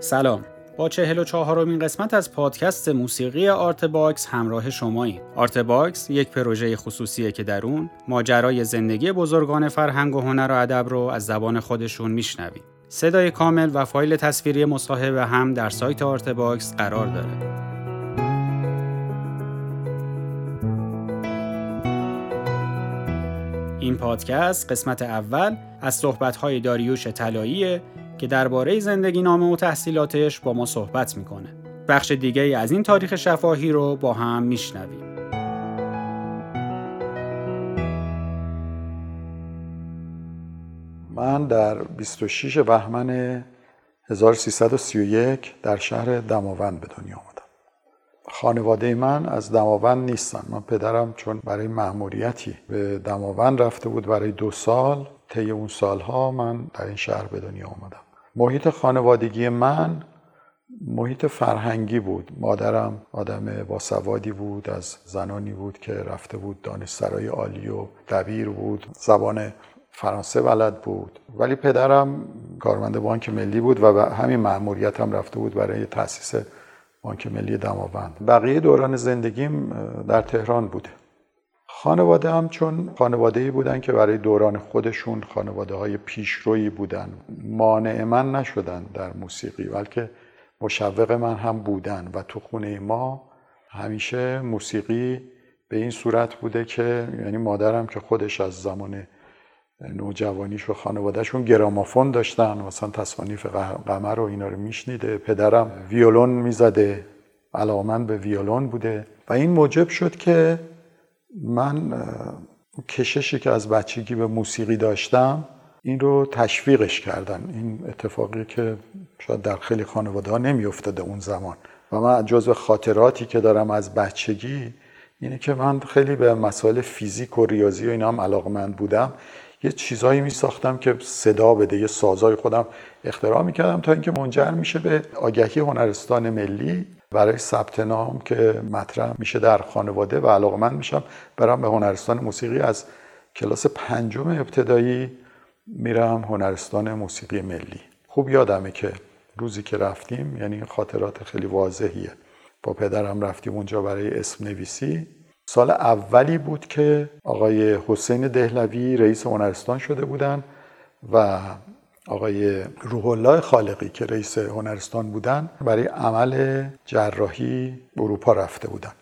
سلام با چهل و چهارمین قسمت از پادکست موسیقی آرت باکس همراه شماییم. آرت باکس یک پروژه خصوصیه که در اون ماجرای زندگی بزرگان فرهنگ و هنر و ادب رو از زبان خودشون میشنویم. صدای کامل و فایل تصویری مصاحبه هم در سایت آرت باکس قرار داره. این پادکست قسمت اول از صحبت‌های داریوش طلاییه که درباره زندگی نامه و تحصیلاتش با ما صحبت می‌کنه. بخش دیگه از این تاریخ شفاهی رو با هم میشنویم. من در 26 بهمن 1331 در شهر دماوند به دنیا آمدم. خانواده من از دماوند نیستن من پدرم چون برای مأموریتی به دماوند رفته بود برای دو سال طی اون سالها من در این شهر به دنیا آمدم محیط خانوادگی من محیط فرهنگی بود. مادرم آدم باسوادی بود از زنانی بود که رفته بود دانشسرای عالی و دبیر بود. زبان فرانسه بلد بود. ولی پدرم کارمند بانک ملی بود و همین مأموریت هم رفته بود برای تاسیس بانک ملی دماوند. بقیه دوران زندگیم در تهران بوده خانواده هم چون خانواده ای بودن که برای دوران خودشون خانواده های پیشرویی بودن. مانع من نشدن در موسیقی بلکه مشوق من هم بودن. و تو خونه ما همیشه موسیقی به این صورت بوده که یعنی مادرم که خودش از زمان نوجوانیش و خانوادهشون گرامافون داشتن مثلا تصانیف قمر رو اینا رو میشنیده. پدرم ویولون می‌زده علاقمند به ویولون بوده. و این موجب شد که من کششی که از بچگی به موسیقی داشتم این رو تشویقش کردن این اتفاقی که شاید در خیلی خانواده ها نمی افتاده اون زمان. و من جزو خاطراتی که دارم از بچگی اینه که من خیلی به مسائل فیزیک و ریاضی و اینا هم علاقمند بودم. یه چیزایی می ساختم که صدا بده یه سازای خودم اختراع می کردم تا اینکه منجر میشه به آگهی هنرستان ملی. برای ثبت نام که مطرح میشه در خانواده و علاقمند میشم. برم به هنرستان موسیقی. از کلاس پنجم ابتدایی میرم هنرستان موسیقی ملی. خوب یادمه که روزی که رفتیم یعنی خاطرات خیلی واضحیه. با پدرم رفتیم اونجا برای اسم نویسی. سال اولی بود که آقای حسین دهلوی رئیس هنرستان شده بودن و آقای روح الله خالقی که رئیس هنرستان بودن برای عمل جراحی اروپا رفته بودن.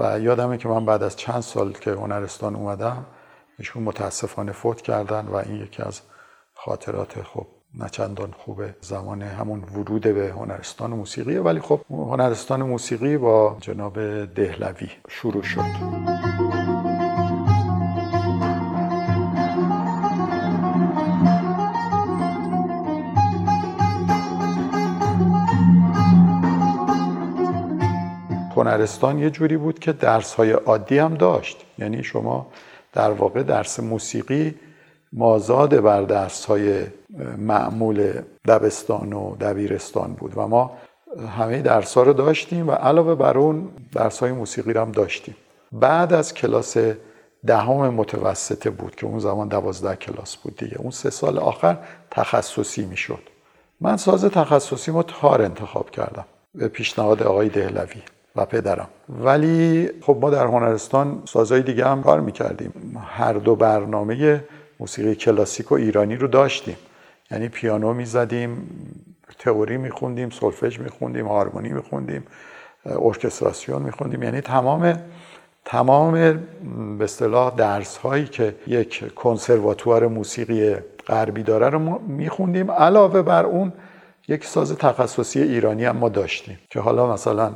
و یادمه که من بعد از چند سال که هنرستان اومدم ایشون متاسفانه فوت کردن و این یکی از خاطرات خوب نه چندان خوبه زمان همون ورود به هنرستان موسیقی ولی خب هنرستان موسیقی با جناب دهلوی شروع شد. هنرستان یه جوری بود که درس های عادی هم داشت. یعنی شما در واقع درس موسیقی مازاد بر درس های معمول دبستان و دبیرستان بود و ما همه درس ها رو داشتیم و علاوه بر اون درس های موسیقی رو هم داشتیم. بعد از کلاس دهم متوسطه بود که اون زمان دوازده کلاس بود دیگه. اون سه سال آخر تخصصی می‌شد. من ساز تخصصی ما تار انتخاب کردم به پیشنهاد آقای دهلوی. و پدرم. ولی خب ما در هنرستان سازهای دیگه هم کار می‌کردیم. هر دو برنامه موسیقی کلاسیک و ایرانی رو داشتیم. یعنی پیانو می‌زدیم تئوری میخوندیم سولفژ میخوندیم هارمونی میخوندیم ارکستراسیون میخوندیم. یعنی تمام تمام به اصطلاح درس هایی که یک کنسرواتوار موسیقی غربی داره رو میخوندیم. علاوه بر اون یک ساز تخصصی ایرانی هم ما داشتیم که حالا مثلا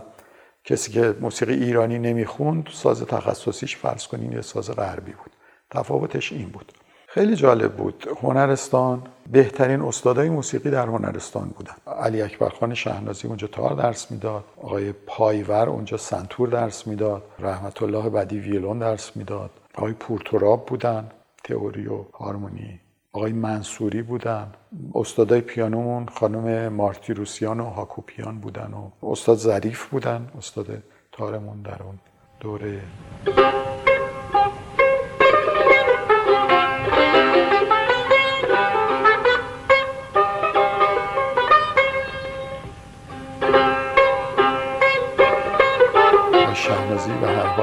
کسی که موسیقی ایرانی نمی‌خوند ساز تخصصیش فرض کنین یه ساز غربی بود. تفاوتش این بود. خیلی جالب بود. هنرستان بهترین استادای موسیقی در هنرستان بودن. علی اکبر خان شهنازی اونجا تار درس می‌داد. آقای پایور اونجا سنتور درس می‌داد. رحمت الله بدی ویلون درس می‌داد. آقای پورتوراب بودن. تئوری و هارمونی. آقای منصوری بودن. استادای پیانومون خانم مارتیروسیان و هاکوپیان بودن و استاد ظریف بودن. استاد تارمون در اون دوره.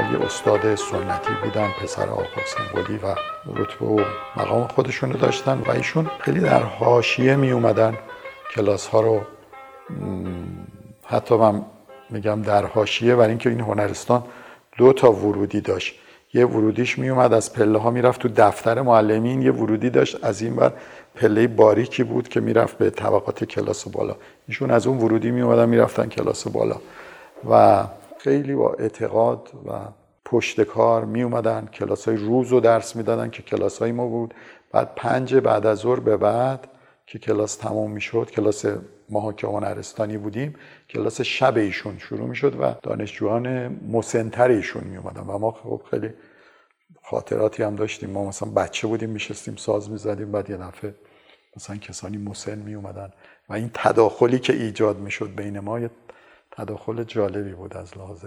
استاد سنتی بودن پسر آقا سنگولی و رتبه و مقام خودشون رو داشتن و ایشون خیلی در حاشیه می اومدن کلاس ها رو حتی من میگم در حاشیه برای اینکه این هنرستان دو تا ورودی داشت. یه ورودیش میومد از پله ها می‌رفت تو دفتر معلمین یه ورودی داشت از این بر پله باریکی بود که می‌رفت به طبقات کلاس بالا. ایشون از اون ورودی میومدن می‌رفتن کلاس بالا. و خیلی با اعتقاد و پشت کار می اومدن کلاس های روز رو درس می‌دادن که کلاس های ما بود. بعد پنج بعد از ظهر به بعد که کلاس تمام می‌شد کلاس ماها که هنرستانی بودیم کلاس شب ایشون شروع می‌شد و دانشجویان مسنتر ایشون می اومدن و ما خب خیلی خاطراتی هم داشتیم. ما مثلا بچه بودیم میشستیم ساز می‌زدیم بعد یه دفعه مثلا کسانی مسن می اومدن و این تداخلی که ایجاد می‌شد بین ما یه تداخل جالبی بود از لحاظ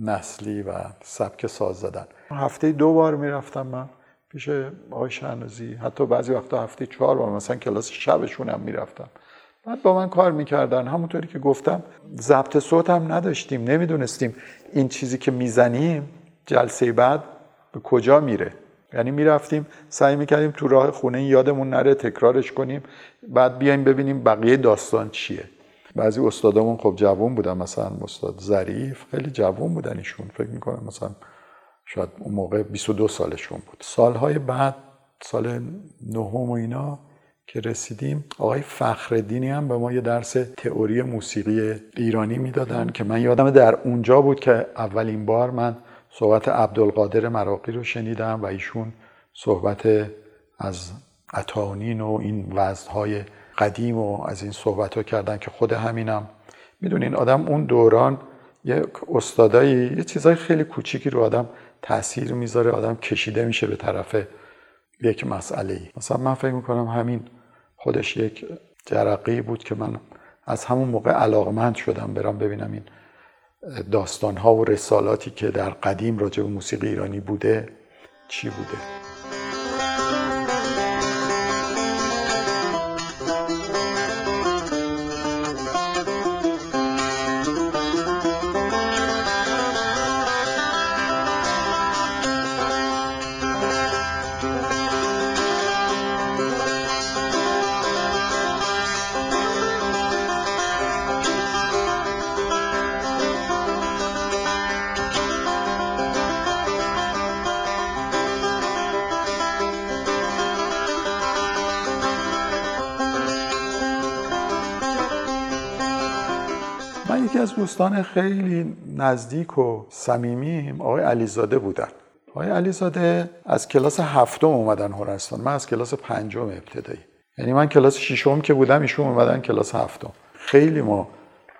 نسلی و سبک ساز زدن. هفته دو بار می‌رفتم من پیش آقای شهنازی حتی بعضی وقتا هفته چهار بار مثلا کلاس شبشون هم می‌رفتم. بعد با من کار می‌کردن. همونطوری که گفتم ضبط صوت هم نداشتیم نمی‌دونستیم این چیزی که می‌زنیم جلسه بعد به کجا میره. یعنی می‌رفتیم سعی می‌کردیم تو راه خونه یادمون نره تکرارش کنیم بعد بیایم ببینیم بقیه داستان چیه. بعضی استادامون خب جوون بودن مثلا استاد ظریف خیلی جوون بودن ایشون فکر می‌کنم مثلا شاید اون موقع 22 سالشون بود. سالهای بعد سال نهم و اینا که رسیدیم آقای فخردینی هم به ما یه درس تئوری موسیقی ایرانی می‌دادن که من یادم در اونجا بود که اولین بار من صحبت عبدالقادر مراقی رو شنیدم و ایشون صحبت از اتانین و این وزنهای قدیم و از این صحبت ها کردن که خود همینم. می‌دونین آدم اون دوران یه استادایی یه چیزای خیلی کوچیکی رو آدم تاثیر می‌ذاره آدم کشیده میشه به طرف یک مسئله مثلا من فکر می‌کنم همین خودش یک جرقی بود که من از همون موقع علاقمند شدم برام ببینم این داستان ها و رسالاتی که در قدیم راجع به موسیقی ایرانی بوده چی بوده. دوستان خیلی نزدیک و صمیمیم. آقای علیزاده بودن. آقای علیزاده از کلاس هفتم اومدن هنرستان من از کلاس پنجم ابتدایی. یعنی من کلاس ششم که بودم ایشون اومدن کلاس هفتم. خیلی ما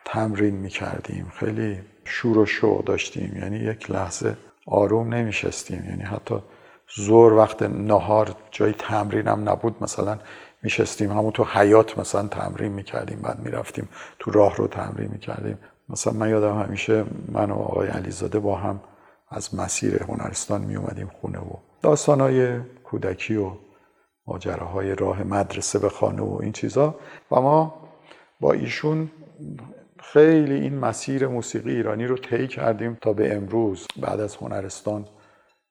تمرین می‌کردیم. خیلی شور و شوق داشتیم. یعنی یک لحظه آروم نمیشستیم. یعنی حتی زور وقت نهار جای تمرینم نبود. مثلا میشستیم همون تو حیات مثلا تمرین می‌کردیم بعد می‌رفتیم تو راه رو تمرین می‌کردیم. مثلا من یادم همیشه من و آقای علیزاده با هم از مسیر هنرستان میومدیم خونه و داستانهای کودکی و ماجراهای راه مدرسه به خانه و این چیزا. و ما با ایشون خیلی این مسیر موسیقی ایرانی رو طی کردیم تا به امروز بعد از هنرستان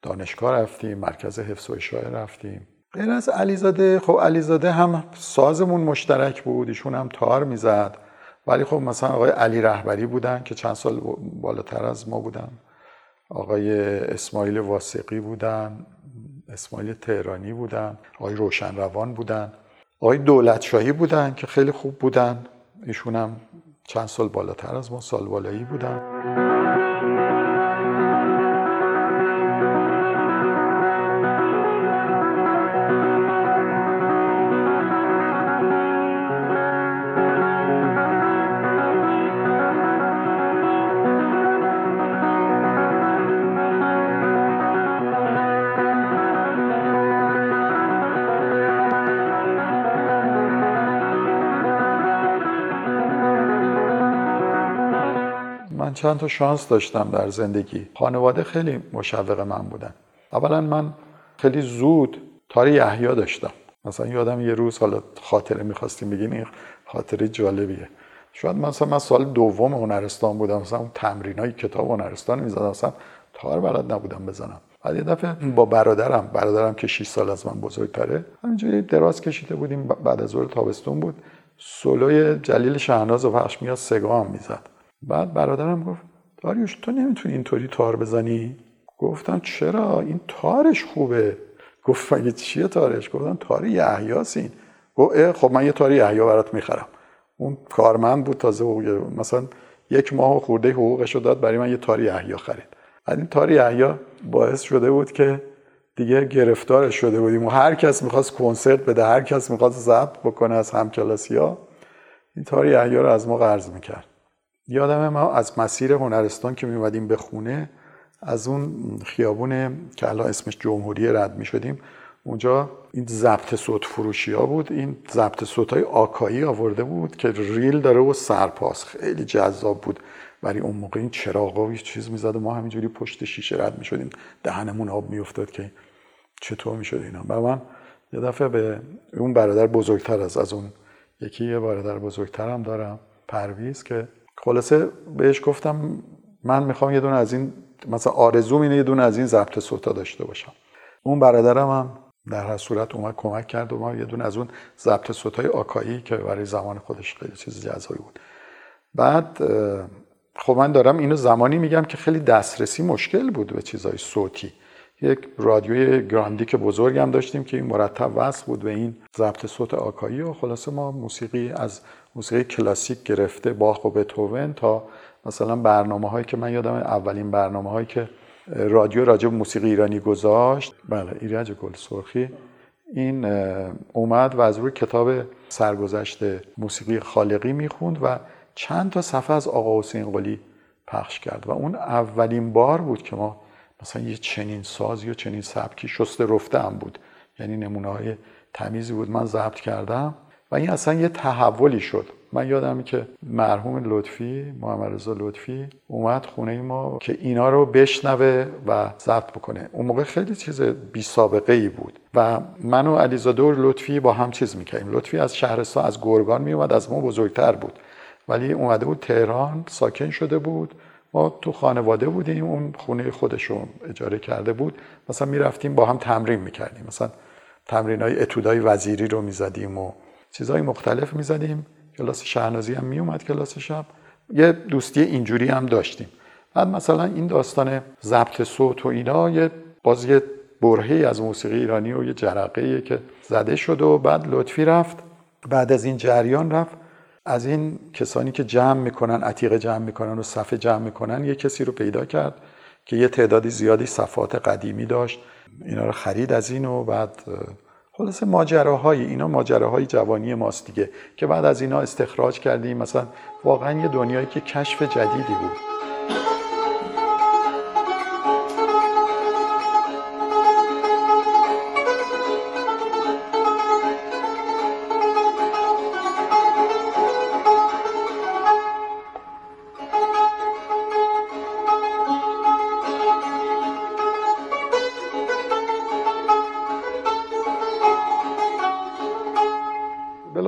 دانشگاه رفتیم مرکز حفظ و اشاعه رفتیم. غیر از علیزاده خب علیزاده هم سازمون مشترک بود ایشون هم تار می‌زد. ولی خب مثلا آقای علی رهبری بودن که چند سال بالاتر از ما بودن. آقای اسماعیل واسقی بودن اسماعیل تهرانی بودن آقای روشن روان بودن. آقای دولت شاهی بودن که خیلی خوب بودن. ایشون هم چند سال بالاتر از ما سال بالایی بودن. چند تا شانس داشتم در زندگی. خانواده خیلی مشوق من بودن. اولا من خیلی زود تاری یحیا داشتم. مثلا یادم یه روز حالا خاطره می‌خواستیم بگین این خاطره جالبیه. شاید مثلا من سال دوم هنرستان بودم مثلا اون تمرین های کتاب هنرستان می‌زدم مثلا تار بلد نبودم بزنم. بعد یه دفعه با برادرم برادرم که 6 سال از من بزرگتره همینجوری دراز کشیده بودیم بعد از ظهر تابستون بود. سولوی جلیل شهناز و پخش میاد سگا هم می‌زد. بعد برادرم گفت داریوش تو نمی‌تونی اینطوری تار بزنی؟ گفتم چرا؟ این تارش خوبه. گفت مگه چیه تارش؟ گفتم تار یحیاس این گفت خب من یه تار یحیا برات می‌خرم. اون کارمند بود تازه مثلا یک ماه خورده حقوقش رو داد برای من یه تار یحیا خرید. بعد این تار یحیا باعث شده بود که دیگه گرفتار شده بودیم و هر کس می‌خواست کنسرت بده هر کس می‌خواست ضبط بکنه از همکلاسی ها این تار یحیا رو از ما قرض می‌کرد. یادم ما از مسیر هنرستان که میومدیم به خونه از اون خیابون که الان اسمش جمهوری رد می شدیم اونجا این ضبط صوت فروشی ها بود این ضبط صوت های آکایی آورده بود که ریل داره و سرپاس. خیلی جذاب بود. برای اون موقع این چراغا و چیز می‌زد و ما همینجوری پشت شیشه رد می شدیم دهنمون آب میافتاد که چطور می‌شد اینا. و من یه دفعه به اون برادر بزرگتر از از اون یکی یه برادر بزرگترم دارم پرویز که خلاصه بهش گفتم من می‌خوام یه دونه از این مثلا آرزوم اینه یه دونه از این ضبط صوتا داشته باشم. اون برادرم هم در هر صورت اومد کمک کرد و ما یه دونه از اون ضبط صوتای آکایی که برای زمان خودش خیلی چیز جذابی بود. بعد خب من دارم اینو زمانی میگم که خیلی دسترسی مشکل بود به چیزای صوتی. یک رادیوی گراندی که بزرگم داشتیم که این مرتب وصل بود به این ضبط صوت آکایی و خلاصه ما موسیقی از موسیقی کلاسیک گرفته باخ و بتوون تا مثلا برنامه هایی که من یادم اولین برنامه هایی که رادیو راجع موسیقی ایرانی گذاشت. بله ایرج گل سرخی این اومد و از روی کتاب سرگذشت موسیقی خالقی می‌خوند و چند تا صفحه از آقا حسین قلی پخش کرد و اون اولین بار بود که ما مثلا یه چنین ساز یا چنین سبکی شسته رفته هم بود. یعنی نمونه های تمیزی بود. من ضبط کردم. و این اصلا یه تحولی شد. من یادم که مرحوم لطفی محمد رضا لطفی اومد خونه ما که اینا رو بشنوه و ضبط بکنه. اون موقع خیلی چیز بی سابقه ای بود و من و علیزاده لطفی با هم چیز می‌کردیم. لطفی از شهرستان از گرگان میومد از ما بزرگتر بود. ولی اومده بود تهران ساکن شده بود. ما تو خانواده بودیم اون خونه خودشون اجاره کرده بود. مثلا می‌رفتیم با هم تمرین می‌کردیم. مثلا تمرین های اتودای وزیری رو می‌زدیم و چیزهای مختلف می‌زدیم. کلاس شهنازی هم میومد کلاس شب. یه دوستی اینجوری هم داشتیم. بعد مثلا این داستان ضبط صوت و اینا یه باز یه برهی از موسیقی ایرانی و یه جرقه که زده شد و بعد لطفی رفت. بعد از این جریان رفت. از این کسانی که جمع می‌کنن عتیقه جمع می‌کنن و صفحه جمع می‌کنن یه کسی رو پیدا کرد که یه تعدادی زیادی صفات قدیمی داشت. اینا رو خرید از این و بعد خلاصه ماجراهای اینا ماجراهای جوانی ماست دیگه که بعد از اینا استخراج کردیم. مثلا واقعا یه دنیایی که کشف جدیدی بود.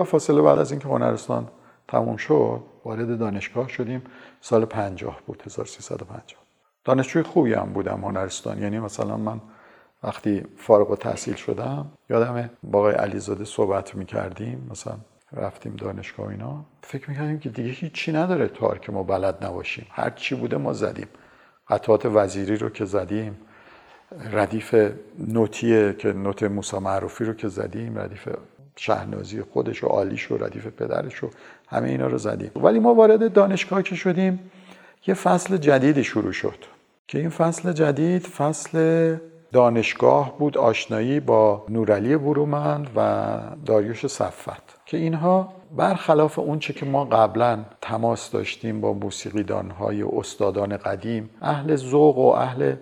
فاصله بعد از اینکه هنرستان تموم شد وارد دانشگاه شدیم. سال 50 بود 1350 دانشجوی خوبی هم بودم هنرستان. یعنی مثلا من وقتی فارغ و تحصیل شدم یادم با آقای علیزاده صحبت می‌کردیم. مثلا رفتیم دانشگاه اینا. فکر می‌کردیم که دیگه هیچی نداره تار که ما بلد نباشیم. هر چی بوده ما زدیم. قطعات وزیری رو که زدیم ردیف نوتیه که نوت موسا معروفی رو که زدیم ردیف شهنازی خودش و عالیش و ردیف پدرش و همه اینا رو زدیم. ولی ما وارد دانشگاه که شدیم یه فصل جدیدی شروع شد. که این فصل جدید فصل دانشگاه بود آشنایی با نورعلی برومند و داریوش صفت که اینها برخلاف اونچه که ما قبلا تماس داشتیم با موسیقیدانهای استادان قدیم اهل ذوق و اهل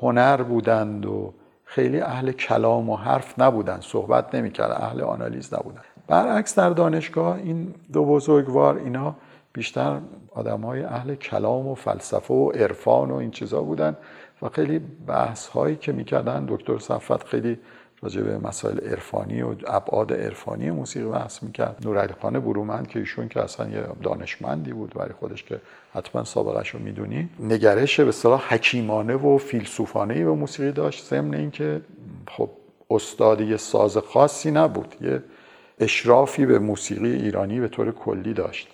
هنر بودند و خیلی اهل کلام و حرف نبودن صحبت نمی‌کردن اهل آنالیز نبودن. برعکس در دانشگاه این دو بزرگوار اینا بیشتر آدم های اهل کلام و فلسفه و عرفان و این چیزا بودن و خیلی بحث هایی که می‌کردن دکتر صفت خیلی راجع به مسائل عرفانی و ابعاد عرفانی موسیقی بحث می‌کرد. نورعلی خان برومند که ایشون که اصلا یه دانشمندی بود برای خودش که حتما سابقش رو می‌دونی نگرش به اصطلاح حکیمانه و فیلسوفانه به موسیقی داشت. ضمن اینکه خب استادی ساز خاصی نبود یه اشرافی به موسیقی ایرانی به طور کلی داشت.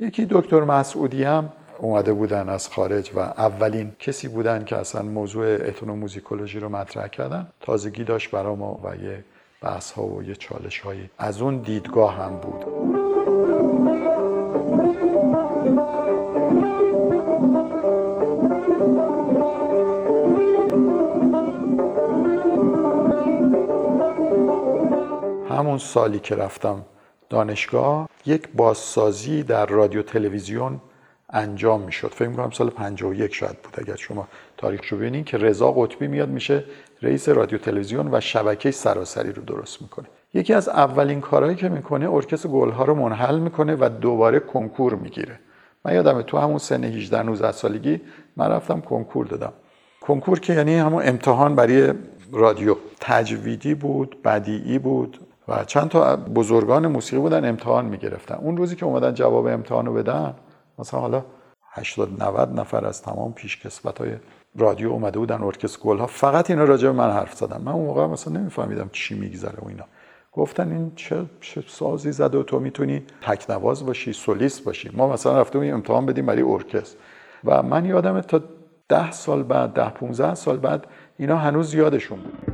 یکی دکتر مسعودی هم اومده بودن از خارج و اولین کسی بودن که اصلا موضوع اتنوموزیکولوژی رو مطرح کردن. تازگی داشت برا ما و یه بحث ها و یه چالش هایی از اون دیدگاه هم بود. همون سالی که رفتم دانشگاه یک بازسازی در رادیو تلویزیون انجام می‌شد. فکر می‌کنم سال 51 شاید بود اگر شما تاریخ رو ببینید که رضا قطبی میاد میشه رئیس رادیو تلویزیون و شبکه سراسری رو درست می‌کنه. یکی از اولین کارهایی که می‌کنه ارکستر گلها رو منحل می‌کنه و دوباره کنکور می‌گیره. من یادمه تو همون سن 18 19 سالگی من رفتم کنکور دادم. کنکور که یعنی همون امتحان برای رادیو. تجویدی بود بدیعی بود و چند تا بزرگان موسیقی بودن امتحان می‌گرفتن. اون روزی که اومدن جواب امتحان رو بدن مثلا حالا 80 90 نفر از تمام پیشکسوت های رادیو اومده بودن ارکستر گل ها فقط اینا راجع به من حرف زدن. من اون موقع مثلا نمیفهمیدم چی میگذره و اینا. گفتن این چه, چه سازی زده و تو می‌تونی تکنواز باشی سولیست باشی. ما مثلا رفتیم امتحان بدیم برای ارکستر. و من یادم تا ده سال بعد ده 15 سال بعد اینا هنوز یادشون بود.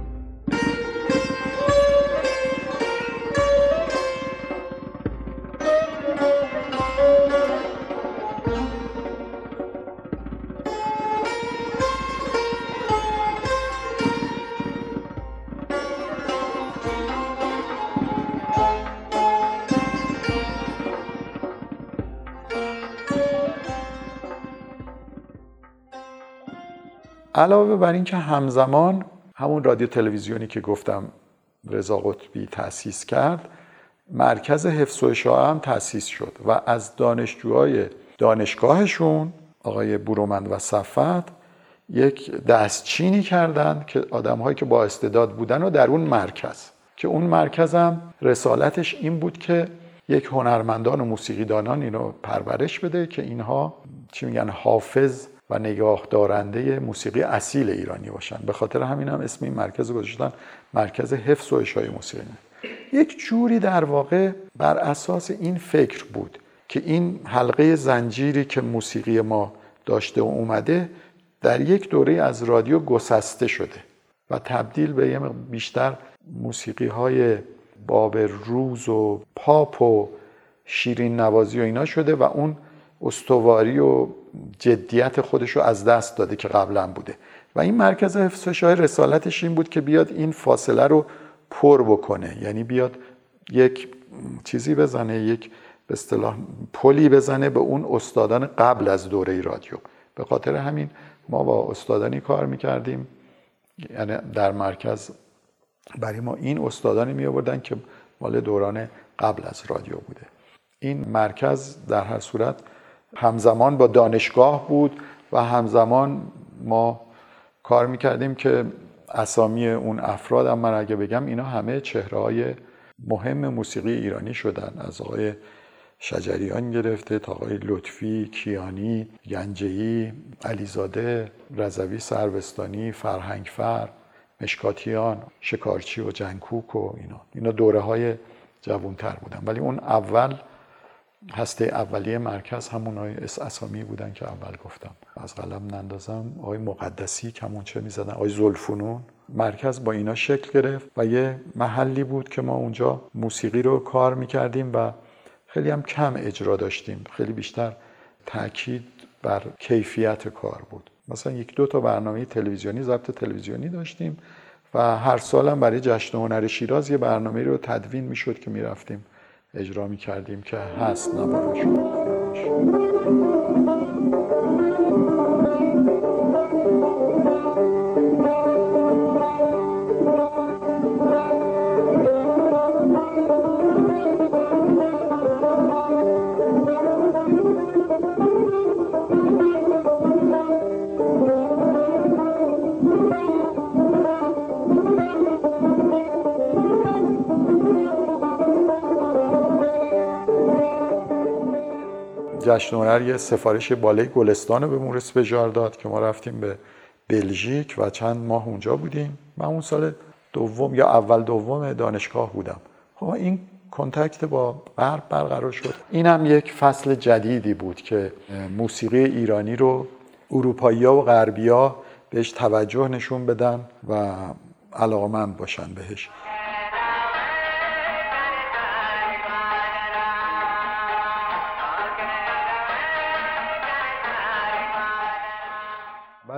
علاوه بر اینکه همزمان همون رادیو تلویزیونی که گفتم رضا قطبی تأسیس کرد مرکز حفظ و اشاعه هم تأسیس شد و از دانشجوهای دانشگاهشون آقای برومند و صفت یک دستچینی کردن که آدمهایی که با استعداد بودن و در اون مرکز که اون مرکز هم رسالتش این بود که یک هنرمندان و موسیقیدانان اینو پرورش بده که اینها چی میگن حافظ و نگاه دارنده موسیقی اصیل ایرانی باشن. به خاطر همین هم اسم این مرکز گذاشتن مرکز حفظ و اشای موسیقی. یک جوری در واقع بر اساس این فکر بود که این حلقه زنجیری که موسیقی ما داشته و اومده در یک دوره از رادیو گسسته شده و تبدیل به یه بیشتر موسیقی های باب روز و پاپ و شیرین نوازی و اینا شده و اون استواری و جدیت خودش رو از دست داده که قبلا بوده. و این مرکز حفظ شاه رسالتش این بود که بیاد این فاصله رو پر بکنه. یعنی بیاد یک چیزی بزنه یک به اصطلاح پلی بزنه به اون استادان قبل از دوره رادیو. به خاطر همین ما با استادانی کار می‌کردیم. یعنی در مرکز برای ما این استادانی می آوردن که مال دوران قبل از رادیو بوده. این مرکز در هر صورت همزمان با دانشگاه بود و همزمان ما کار می‌کردیم که اسامی اون افراد هم من اگه بگم اینا همه چهره های مهم موسیقی ایرانی شدن. از آقای شجریان گرفته تا آقای لطفی، کیانی، گنجهی، علیزاده، رضوی سروستانی، فرهنگفر، مشکاتیان، شکارچی و جنکوک و اینا. اینا دوره های جوانتر بودن. ولی اون اول هسته اولیه مرکز همون اسامی بودن که اول گفتم. از قلم نندازم. آقای مقدسی کمونچه می‌زدن. آقای زلفونون. مرکز با اینا شکل گرفت و یه محلی بود که ما اونجا موسیقی رو کار می‌کردیم و خیلی هم کم اجرا داشتیم. خیلی بیشتر تاکید بر کیفیت کار بود. مثلا یک دو تا برنامه تلویزیونی ضبط تلویزیونی داشتیم و هر سالم برای جشن هنر شیراز یه برنامه رو تدوین می‌شد که می‌رفتیم. اجرا می کردیم که هست نبارش جشن هنر یه سفارش بالای گلستان رو به مورس بجار داد که ما رفتیم به بلژیک و چند ماه اونجا بودیم. من اون سال دوم یا اول دوم دانشگاه بودم. خب این کنتکت با غرب برقرار شد. این هم یک فصل جدیدی بود که موسیقی ایرانی رو اروپایی و غربی بهش توجه نشون بدن و علاقمند باشن بهش.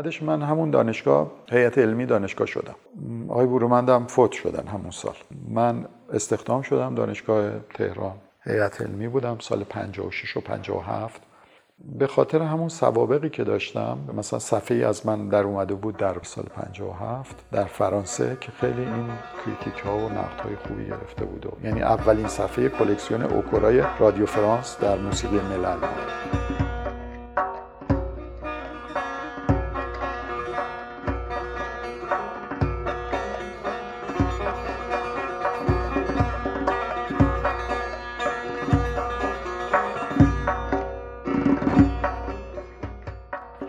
بعدش من همون دانشگاه هیئت علمی دانشگاه شدم. آقای برومندم فوت شدن همون سال. من استخدام شدم دانشگاه تهران. هیئت علمی بودم سال 56 و 57 به خاطر همون سوابقی که داشتم مثلا صفحه از من در اومده بود در سال 57 در فرانسه که خیلی این کریتیک ها و نقد های خوبی گرفته بود. یعنی اولین صفحه کلکسیون اوکورای رادیو فرانس در موسیقی ملل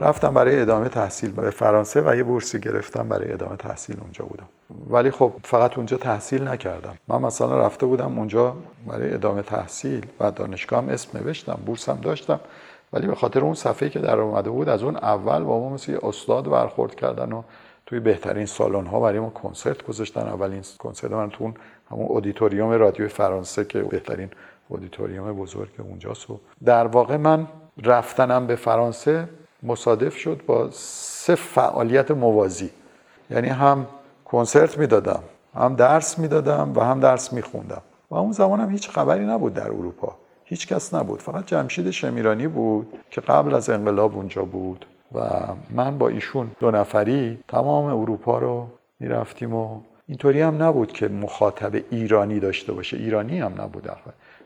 رفتم برای ادامه تحصیل به فرانسه و یه بورسی گرفتم برای ادامه تحصیل اونجا بودم. ولی خب فقط اونجا تحصیل نکردم. من مثلا رفته بودم اونجا برای ادامه تحصیل و دانشگاه هم اسم نوشتم بورسم داشتم. ولی به خاطر اون صفحه که در اومده بود از اون اول با ما مثل استاد برخورد کردن و توی بهترین سالن ها برای ما کنسرت گذاشتن. اولین کنسرت من تو همون اودیتوریوم رادیو فرانسه که بهترین اودیتوریوم بزرگ اونجاست. و در واقع من رفتنم به فرانسه مصادف شد با سه فعالیت موازی. یعنی هم کنسرت می‌دادم هم درس می‌دادم و هم درس میخوندم. و اون زمان هم هیچ خبری نبود در اروپا. هیچ کس نبود. فقط جمشید شمیرانی بود که قبل از انقلاب اونجا بود. و من با ایشون دو نفری تمام اروپا رو می‌رفتیم و اینطوری هم نبود که مخاطب ایرانی داشته باشه. ایرانی هم نبود. در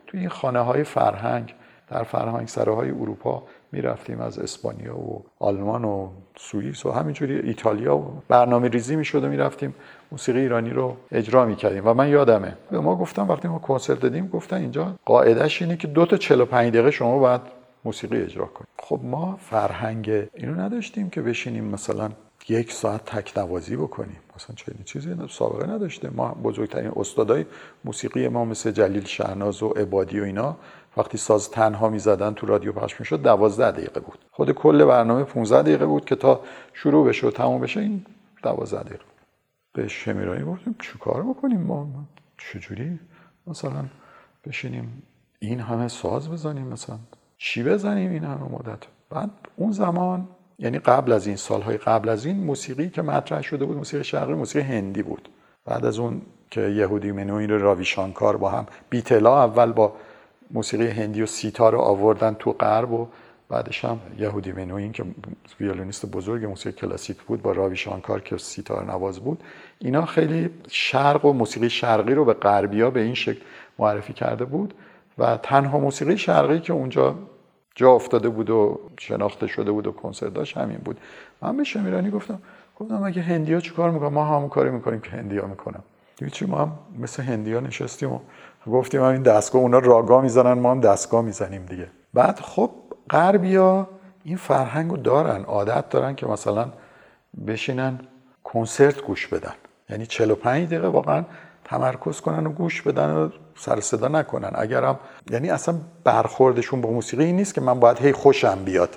توی این خانه های فرهنگ در فرهنگ سراهای اروپا می‌رفتیم از اسپانیا و آلمان و سوئیس و همینجوری ایتالیا و برنامه ریزی می‌شد و می‌رفتیم. موسیقی ایرانی رو اجرا می‌کردیم و من یادمه. به ما گفتم وقتی ما کنسرت دادیم گفتن اینجا قاعدش اینه که دو تا 45 دقیقه شما باید موسیقی اجرا کنید خب ما فرهنگ اینو نداشتیم که بشینیم مثلا یک ساعت تک نوازی بکنیم. مثلا چنین چیزی سابقه نداشته. ما بزرگترین استادای موسیقی ما مثل جلیل شهناز و عبادی و اینا وقتی ساز تنها می‌زدن تو رادیو پخش می‌شد 12 دقیقه بود. خود کل برنامه 15 دقیقه بود که تا شروع بشه و تموم بشه این 12 دقیقه به شمیرانی گفتیم چیکار بکنیم ما چجوری مثلا بشینیم این همه ساز بزنیم مثلا؟ چی بزنیم این همه مدت؟ بعد اون زمان یعنی قبل از این سالهای قبل از این موسیقی که مطرح شده بود موسیقی شرقی موسیقی هندی بود. بعد از اون که یهودی منوین رو راوی شانکار با هم بیتلا اول با موسیقی هندی و سیتار رو آوردن تو غرب و بعدش هم یهودی منوین که ویولونیست بزرگ موسیقی کلاسیک بود با راوی شانکار که سیتار نواز بود. اینا خیلی شرق و موسیقی شرقی رو به غربیا به این شکل معرفی کرده بود و تنها موسیقی شرقی که اونجا جا افتاده بود و شناخته شده بود و کنسرت داشت همین بود. من به شمیرانی گفتم گفتم اگه هندیا چیکار می‌کنن؟ ما همون کاری می‌کنیم که هندیا می‌کنن. چی؟ ما هم مثل هندیا نشستیم و گفتیم این دستگاه اونا راگا می‌زنن ما هم دستگاه می‌زنیم دیگه. بعد خب غربیا این فرهنگ رو دارن عادت دارن که مثلا بشینن کنسرت گوش بدن. یعنی 45 دقیقه واقعا تمرکز کنن و گوش بدن و سر صدا نکنن. اگرم یعنی اصلا برخوردشون با موسیقی این نیست که من باید هی خوشم بیاد.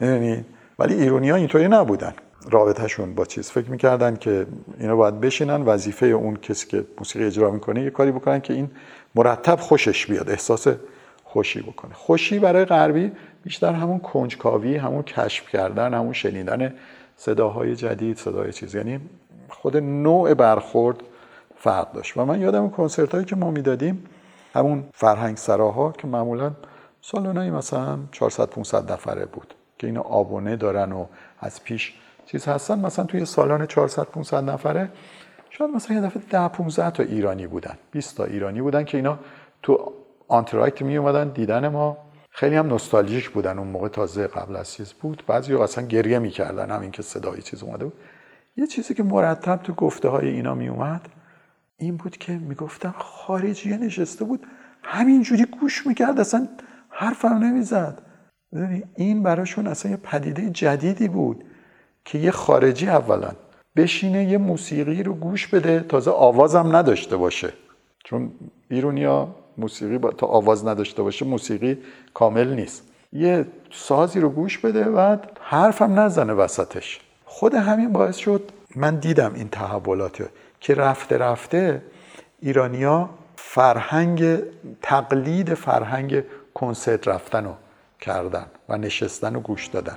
یعنی ولی ایرونی ها اینطوری نبودن. رابطهشون با چیز. فکر می‌کردن که اینا باید بشینن. وظیفه اون کسی که موسیقی اجرا می‌کنه یه کاری بکنن که این مرتب خوشش بیاد احساس خوشی بکنه. خوشی برای غربی بیشتر همون کنجکاوی همون کشف کردن همون شنیدن صداهای جدید صدای چیز. یعنی خود نوع برخورد فرق داشت. و من یادم کنسرت هایی که ما می‌دادیم همون فرهنگ سراها که معمولا سالنایی مثلا 400 500 نفره بود که اینا آبونه دارن و از پیش چیز هستن. مثلا توی سالن 400 500 نفره شاید مثلا یه دفعه 10 15 تا ایرانی بودن 20 تا ایرانی بودن که اینا تو آنترایت می اومدن دیدن ما. خیلی هم نوستالژیک بودن. اون موقع تازه قبل از چیز بود. بعضی اصلا گریه می‌کردن. همین که صدای چیز اومده بود. یه چیزی که مرتب تو گفته های اینا می اومد این بود که می‌گفتن خارجیه نشسته بود. همینجوری گوش می‌کرد اصلا حرفم نمی‌زد. این براشون اصلا یه پدیده جدیدی بود که یه خارجی اولا بشینه یه موسیقی رو گوش بده تازه آوازم نداشته باشه. چون ایرونیا موسیقی با تا آواز نداشته باشه موسیقی کامل نیست. یه سازی رو گوش بده و حرفم نزنه وسطش. خود همین باعث شد من دیدم این تحولات که رفته رفته ایرانیا فرهنگ تقلید فرهنگ کنسرت رفتن رو کردن و نشستن و گوش دادن.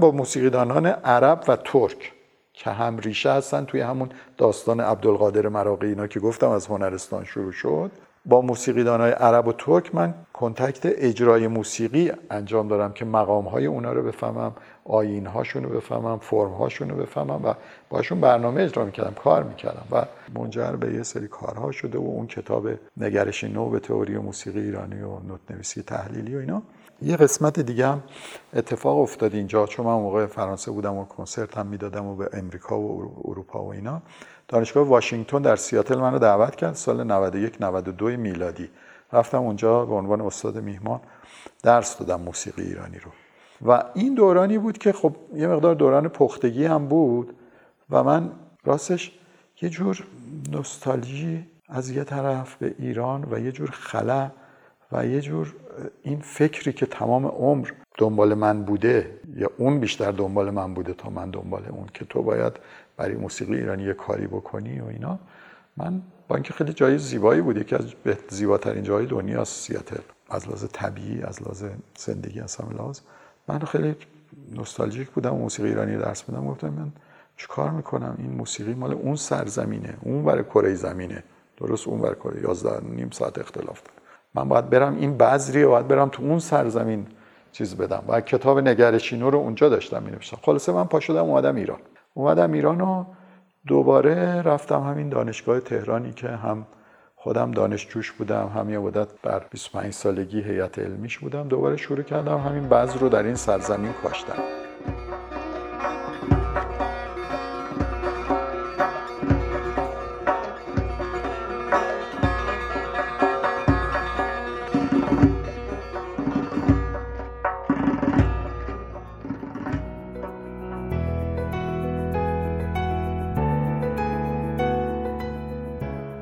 با موسیقیدانان عرب و ترک که هم ریشه هستن توی همون داستان عبدالقادر مراقی اینا که گفتم از هنرستان شروع شد. با موسیقیدانای عرب و ترک من کنتکت اجرای موسیقی انجام دارم که مقام های اونا رو بفهمم آین هاشون رو بفهمم فرم هاشون رو بفهمم و باشون برنامه اجرا می‌کردم کار می‌کردم و منجر به یه سری کارها شده و اون کتاب نگرش نو به تئوری موسیقی ایرانی و نوت نویسی تحلیلی و اینا. یه قسمت دیگه هم اتفاق افتاد اینجا چون من موقع فرانسه بودم و کنسرت هم می‌دادم و به امریکا و اروپا و اینا. دانشگاه واشنگتن در سیاتل منو دعوت کرد سال 91 92 میلادی. رفتم اونجا به عنوان استاد میهمان درس دادم موسیقی ایرانی رو. و این دورانی بود که خب یه مقدار دوران پختگی هم بود و من راستش یه جور نوستالژی از یه طرف به ایران و یه جور خلا و یه جور این فکری که تمام عمر دنبال من بوده یا اون بیشتر دنبال من بوده تا من دنبال اون که تو باید برای موسیقی ایرانی یه کاری بکنی و اینا من با اینکه خیلی جای زیبایی بود یکی از زیباترین جای دنیا سیاتل. از لحاظ طبیعی از لحاظ زندگی از همه لحاظ. من خیلی نوستالژیک بودم موسیقی ایرانی درس میدم. گفتم من چیکار می‌کنم؟ این موسیقی مال اون سرزمینه اون برای کره زمینه. درست اون برای کره 11 نیم ساعت اختلاف داره. من باید برم این بذری و باید برم تو اون سرزمین چیز بدم. و کتاب نگرشینو رو اونجا داشتم می نوشتم خلاصه من پا شدم اومدم ایران. اومدم ایران و دوباره رفتم همین دانشگاه تهرانی که هم خودم دانشجوش بودم هم یه مدت بر 25 سالگی هیئت علمیش بودم. دوباره شروع کردم همین بذر رو در این سرزمین کاشتم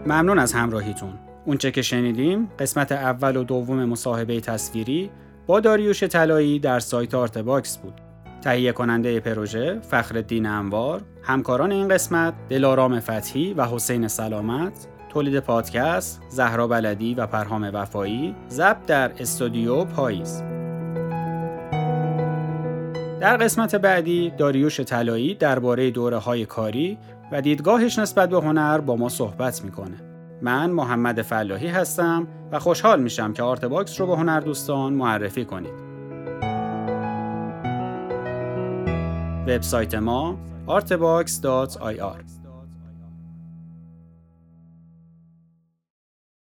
ممنون از همراهیتون. اونچه که شنیدیم قسمت اول و دوم مصاحبه تصویری با داریوش طلایی در سایت آرت باکس بود. تهیه کننده پروژه فخرالدین انوار، همکاران این قسمت دلارام فتحی و حسین سلامت، تولید پادکست زهرا بلدی و پرهام وفایی، ضبط در استودیو پاییز. در قسمت بعدی داریوش طلایی درباره دوره های کاری و دیدگاهش نسبت به هنر با ما صحبت می‌کنه. من محمد فلاحی هستم و خوشحال میشم که آرت باکس رو به هنر دوستان معرفی کنید. وبسایت ما artbox.ir